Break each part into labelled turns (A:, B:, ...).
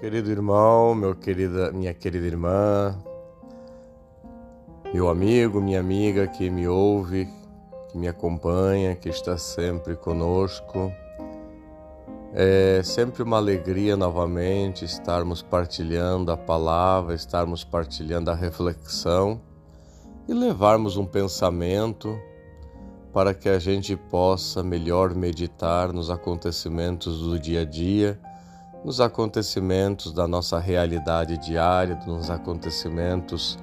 A: Querido irmão, meu querida, minha querida irmã, meu amigo, minha amiga que me ouve, que me acompanha, que está sempre conosco. É sempre uma alegria novamente estarmos partilhando a palavra, estarmos partilhando a reflexão e levarmos um pensamento para que a gente possa melhor meditar nos acontecimentos do dia a dia, nos acontecimentos da nossa realidade diária, nos acontecimentos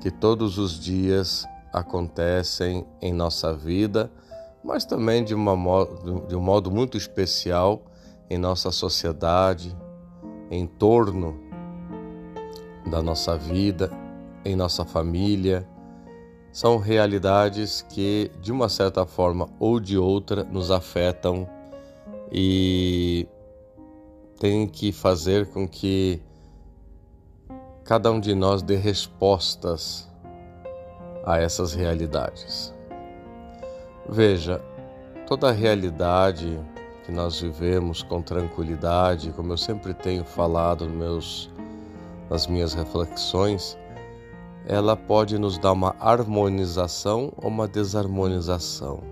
A: que todos os dias acontecem em nossa vida, mas também de, de um modo muito especial em nossa sociedade, em torno da nossa vida, em nossa família. São realidades que, de uma certa forma ou de outra, nos afetam e têm que fazer com que cada um de nós dê respostas a essas realidades. Veja, toda realidade que nós vivemos com tranquilidade, como eu sempre tenho falado meus, nas minhas reflexões, ela pode nos dar uma harmonização ou uma desarmonização.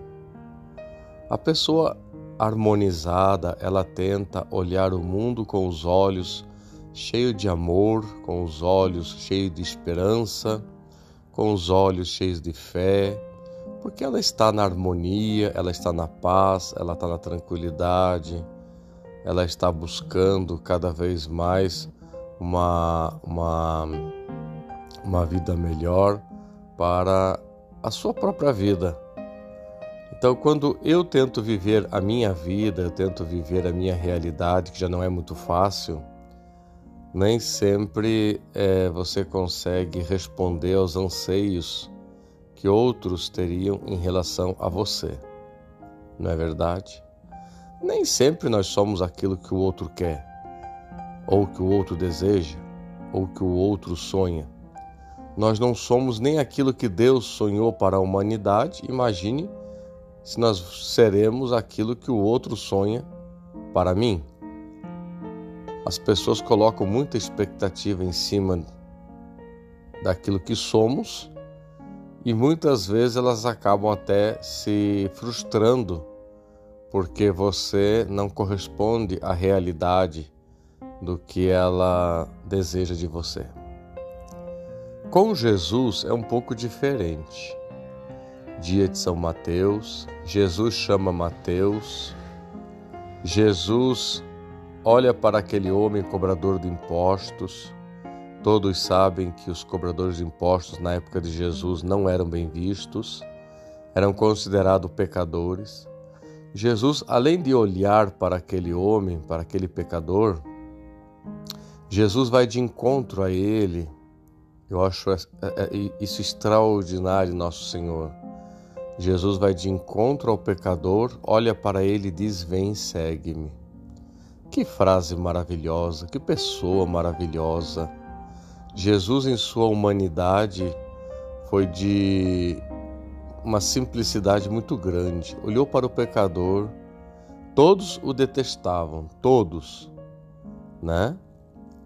A: A pessoa harmonizada, ela tenta olhar o mundo com os olhos cheio de amor, com os olhos cheios de esperança, com os olhos cheios de fé, porque ela está na harmonia, ela está na paz, ela está na tranquilidade, ela está buscando cada vez mais uma, uma, uma vida melhor para a sua própria vida. Então, quando eu tento viver a minha vida, eu tento viver a minha realidade, que já não é muito fácil, nem sempre é, você consegue responder aos anseios que outros teriam em relação a você. Não é verdade? Nem sempre nós somos aquilo que o outro quer, ou que o outro deseja, ou que o outro sonha. Nós não somos nem aquilo que Deus sonhou para a humanidade. Imagine se nós seremos aquilo que o outro sonha para mim. As pessoas colocam muita expectativa em cima daquilo que somos e muitas vezes elas acabam até se frustrando porque você não corresponde à realidade do que ela deseja de você. Com Jesus é um pouco diferente. Dia de São Mateus, Jesus chama Mateus, Jesus olha para aquele homem cobrador de impostos. Todos sabem que os cobradores de impostos na época de Jesus não eram bem vistos, eram considerados pecadores. Jesus, além de olhar para aquele homem, para aquele pecador, Jesus vai de encontro a ele. Eu acho é, é, isso extraordinário, nosso Senhor. Jesus vai de encontro ao pecador, olha para ele e diz: Vem, segue-me. Que frase maravilhosa, que pessoa maravilhosa. Jesus, em sua humanidade, foi de uma simplicidade muito grande. Olhou para o pecador, todos o detestavam, todos, né?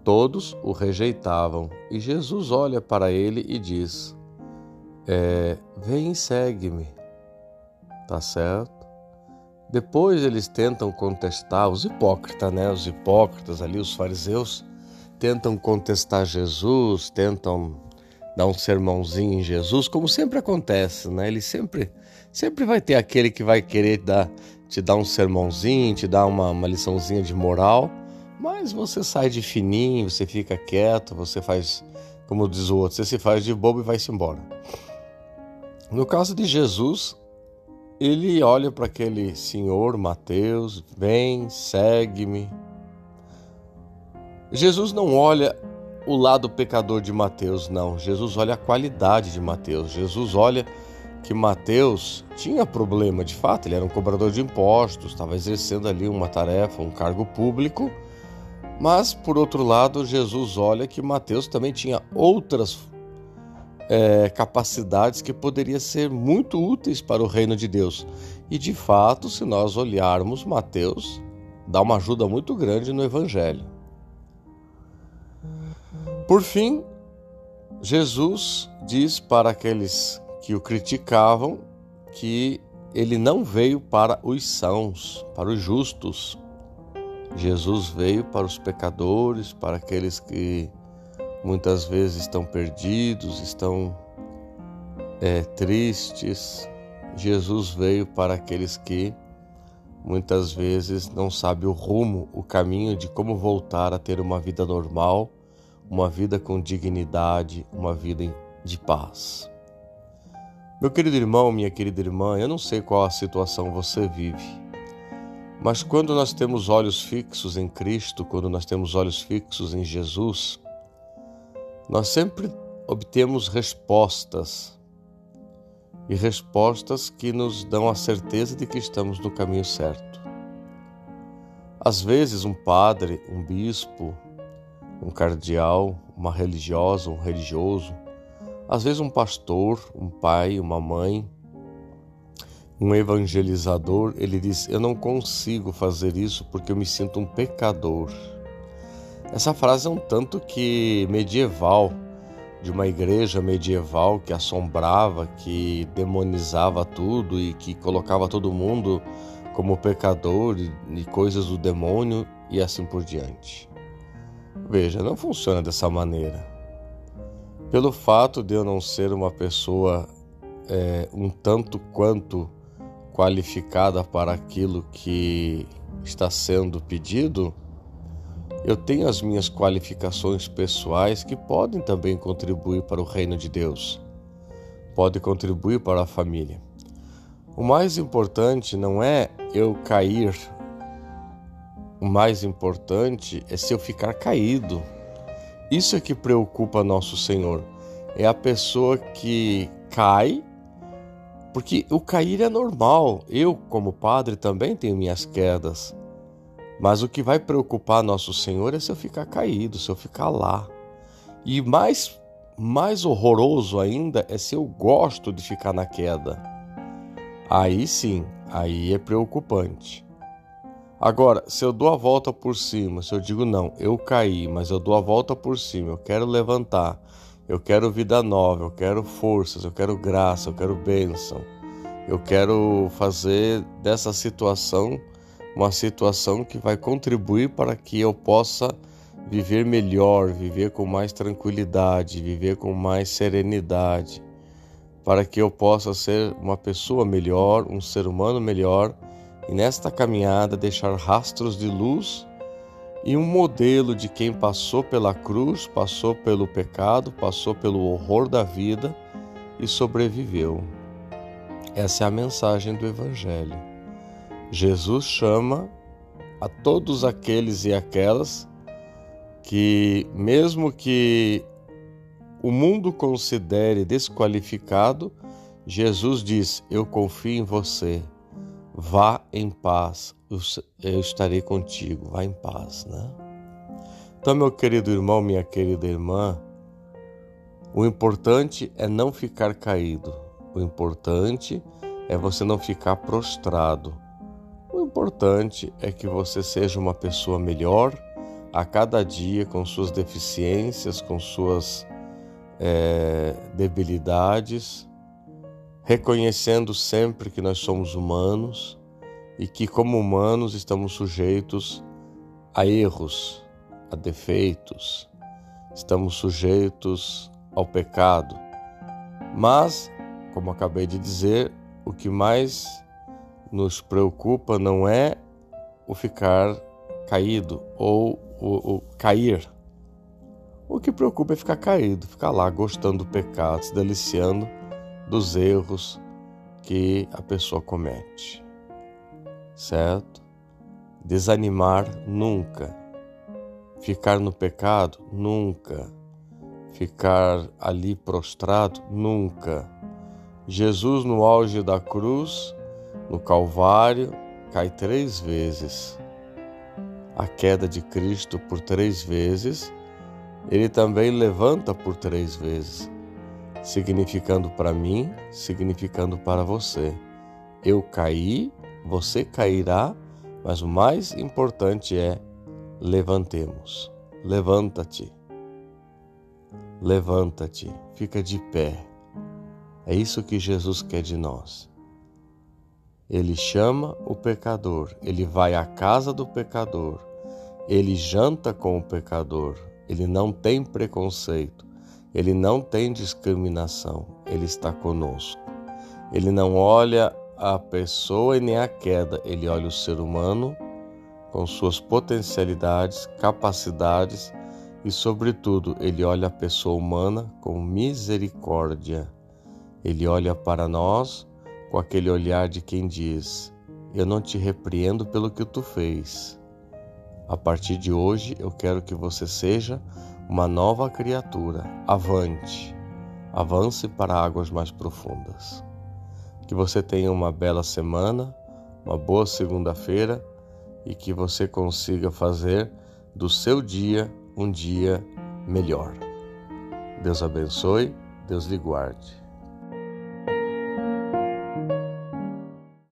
A: Todos o rejeitavam. E Jesus olha para ele e diz: é, Vem e segue-me. Tá certo? Depois eles tentam contestar, os hipócritas, né? Os hipócritas ali, os fariseus, tentam contestar Jesus, tentam dar um sermãozinho em Jesus, como sempre acontece, né? Ele sempre, sempre vai ter aquele que vai querer dar, te dar um sermãozinho, te dar uma, uma liçãozinha de moral, mas você sai de fininho, você fica quieto, você faz, como diz o outro, você se faz de bobo e vai-se embora. No caso de Jesus, ele olha para aquele senhor Mateus, vem, segue-me. Jesus não olha o lado pecador de Mateus, não. Jesus olha a qualidade de Mateus. Jesus olha que Mateus tinha problema, de fato, ele era um cobrador de impostos, estava exercendo ali uma tarefa, um cargo público. Mas, por outro lado, Jesus olha que Mateus também tinha outras é, capacidades que poderiam ser muito úteis para o reino de Deus. E de fato, se nós olharmos Mateus, dá uma ajuda muito grande no Evangelho. Por fim, Jesus diz para aqueles que o criticavam que ele não veio para os sãos, para os justos. Jesus veio para os pecadores, para aqueles que muitas vezes estão perdidos, estão é, tristes. Jesus veio para aqueles que muitas vezes não sabem o rumo, o caminho de como voltar a ter uma vida normal, uma vida com dignidade, uma vida de paz. Meu querido irmão, minha querida irmã, eu não sei qual a situação você vive, mas quando nós temos olhos fixos em Cristo, quando nós temos olhos fixos em Jesus, nós sempre obtemos respostas e respostas que nos dão a certeza de que estamos no caminho certo. Às vezes, um padre, um bispo, um cardeal, uma religiosa, um religioso, às vezes um pastor, um pai, uma mãe, um evangelizador, ele diz: Eu não consigo fazer isso porque eu me sinto um pecador. Essa frase é um tanto que medieval, de uma igreja medieval que assombrava, que demonizava tudo e que colocava todo mundo como pecador e coisas do demônio e assim por diante. Veja, não funciona dessa maneira. Pelo fato de eu não ser uma pessoa é, um tanto quanto qualificada para aquilo que está sendo pedido, eu tenho as minhas qualificações pessoais que podem também contribuir para o reino de Deus, podem contribuir para a família. O mais importante não é eu cair, o mais importante é se eu ficar caído isso é que preocupa nosso Senhor. É a pessoa que cai, porque o cair é normal. Eu, como padre, também tenho minhas quedas. Mas o que vai preocupar nosso Senhor é se eu ficar caído, se eu ficar lá. E mais mais horroroso ainda é se eu gosto de ficar na queda. Aí sim, aí é preocupante. Agora, se eu dou a volta por cima, se eu digo não, eu caí, mas eu dou a volta por cima, eu quero levantar, eu quero vida nova, eu quero forças, eu quero graça, eu quero bênção, eu quero fazer dessa situação uma situação que vai contribuir para que eu possa viver melhor, viver com mais tranquilidade, viver com mais serenidade, para que eu possa ser uma pessoa melhor, um ser humano melhor e nesta caminhada deixar rastros de luz e um modelo de quem passou pela cruz, passou pelo pecado, passou pelo horror da vida e sobreviveu. Essa é a mensagem do Evangelho. Jesus chama a todos aqueles e aquelas que, mesmo que o mundo considere desqualificado, Jesus diz: Eu confio em você. Vá em paz, eu estarei contigo. Vá em paz, né? Então, meu querido irmão, minha querida irmã, o importante é não ficar caído. O importante é você não ficar prostrado. O importante é que você seja uma pessoa melhor a cada dia, com suas deficiências, com suas é, debilidades, reconhecendo sempre que nós somos humanos e que, como humanos, estamos sujeitos a erros, a defeitos, estamos sujeitos ao pecado. Mas, como acabei de dizer, o que mais nos preocupa não é o ficar caído ou o, o cair. O que preocupa é ficar caído, ficar lá gostando do pecado, se deliciando dos erros que a pessoa comete. Certo? Desanimar nunca. Ficar no pecado nunca. Ficar ali prostrado nunca. Jesus, no auge da cruz, no Calvário, cai três vezes. A queda de Cristo por três vezes, ele também levanta por três vezes significando para mim, significando para você. Eu caí, você cairá, mas o mais importante é levantemos. Levanta-te. Levanta-te, fica de pé. É isso que Jesus quer de nós. Ele chama o pecador, ele vai à casa do pecador, ele janta com o pecador, ele não tem preconceito, ele não tem discriminação, ele está conosco. Ele não olha a pessoa e nem a queda, ele olha o ser humano com suas potencialidades, capacidades e, sobretudo, ele olha a pessoa humana com misericórdia. Ele olha para nós com aquele olhar de quem diz: Eu não te repreendo pelo que tu fez. A partir de hoje, eu quero que você seja uma nova criatura. Avante, avance para águas mais profundas. Que você tenha uma bela semana, uma boa segunda-feira e que você consiga fazer do seu dia um dia melhor. Deus abençoe, Deus lhe guarde.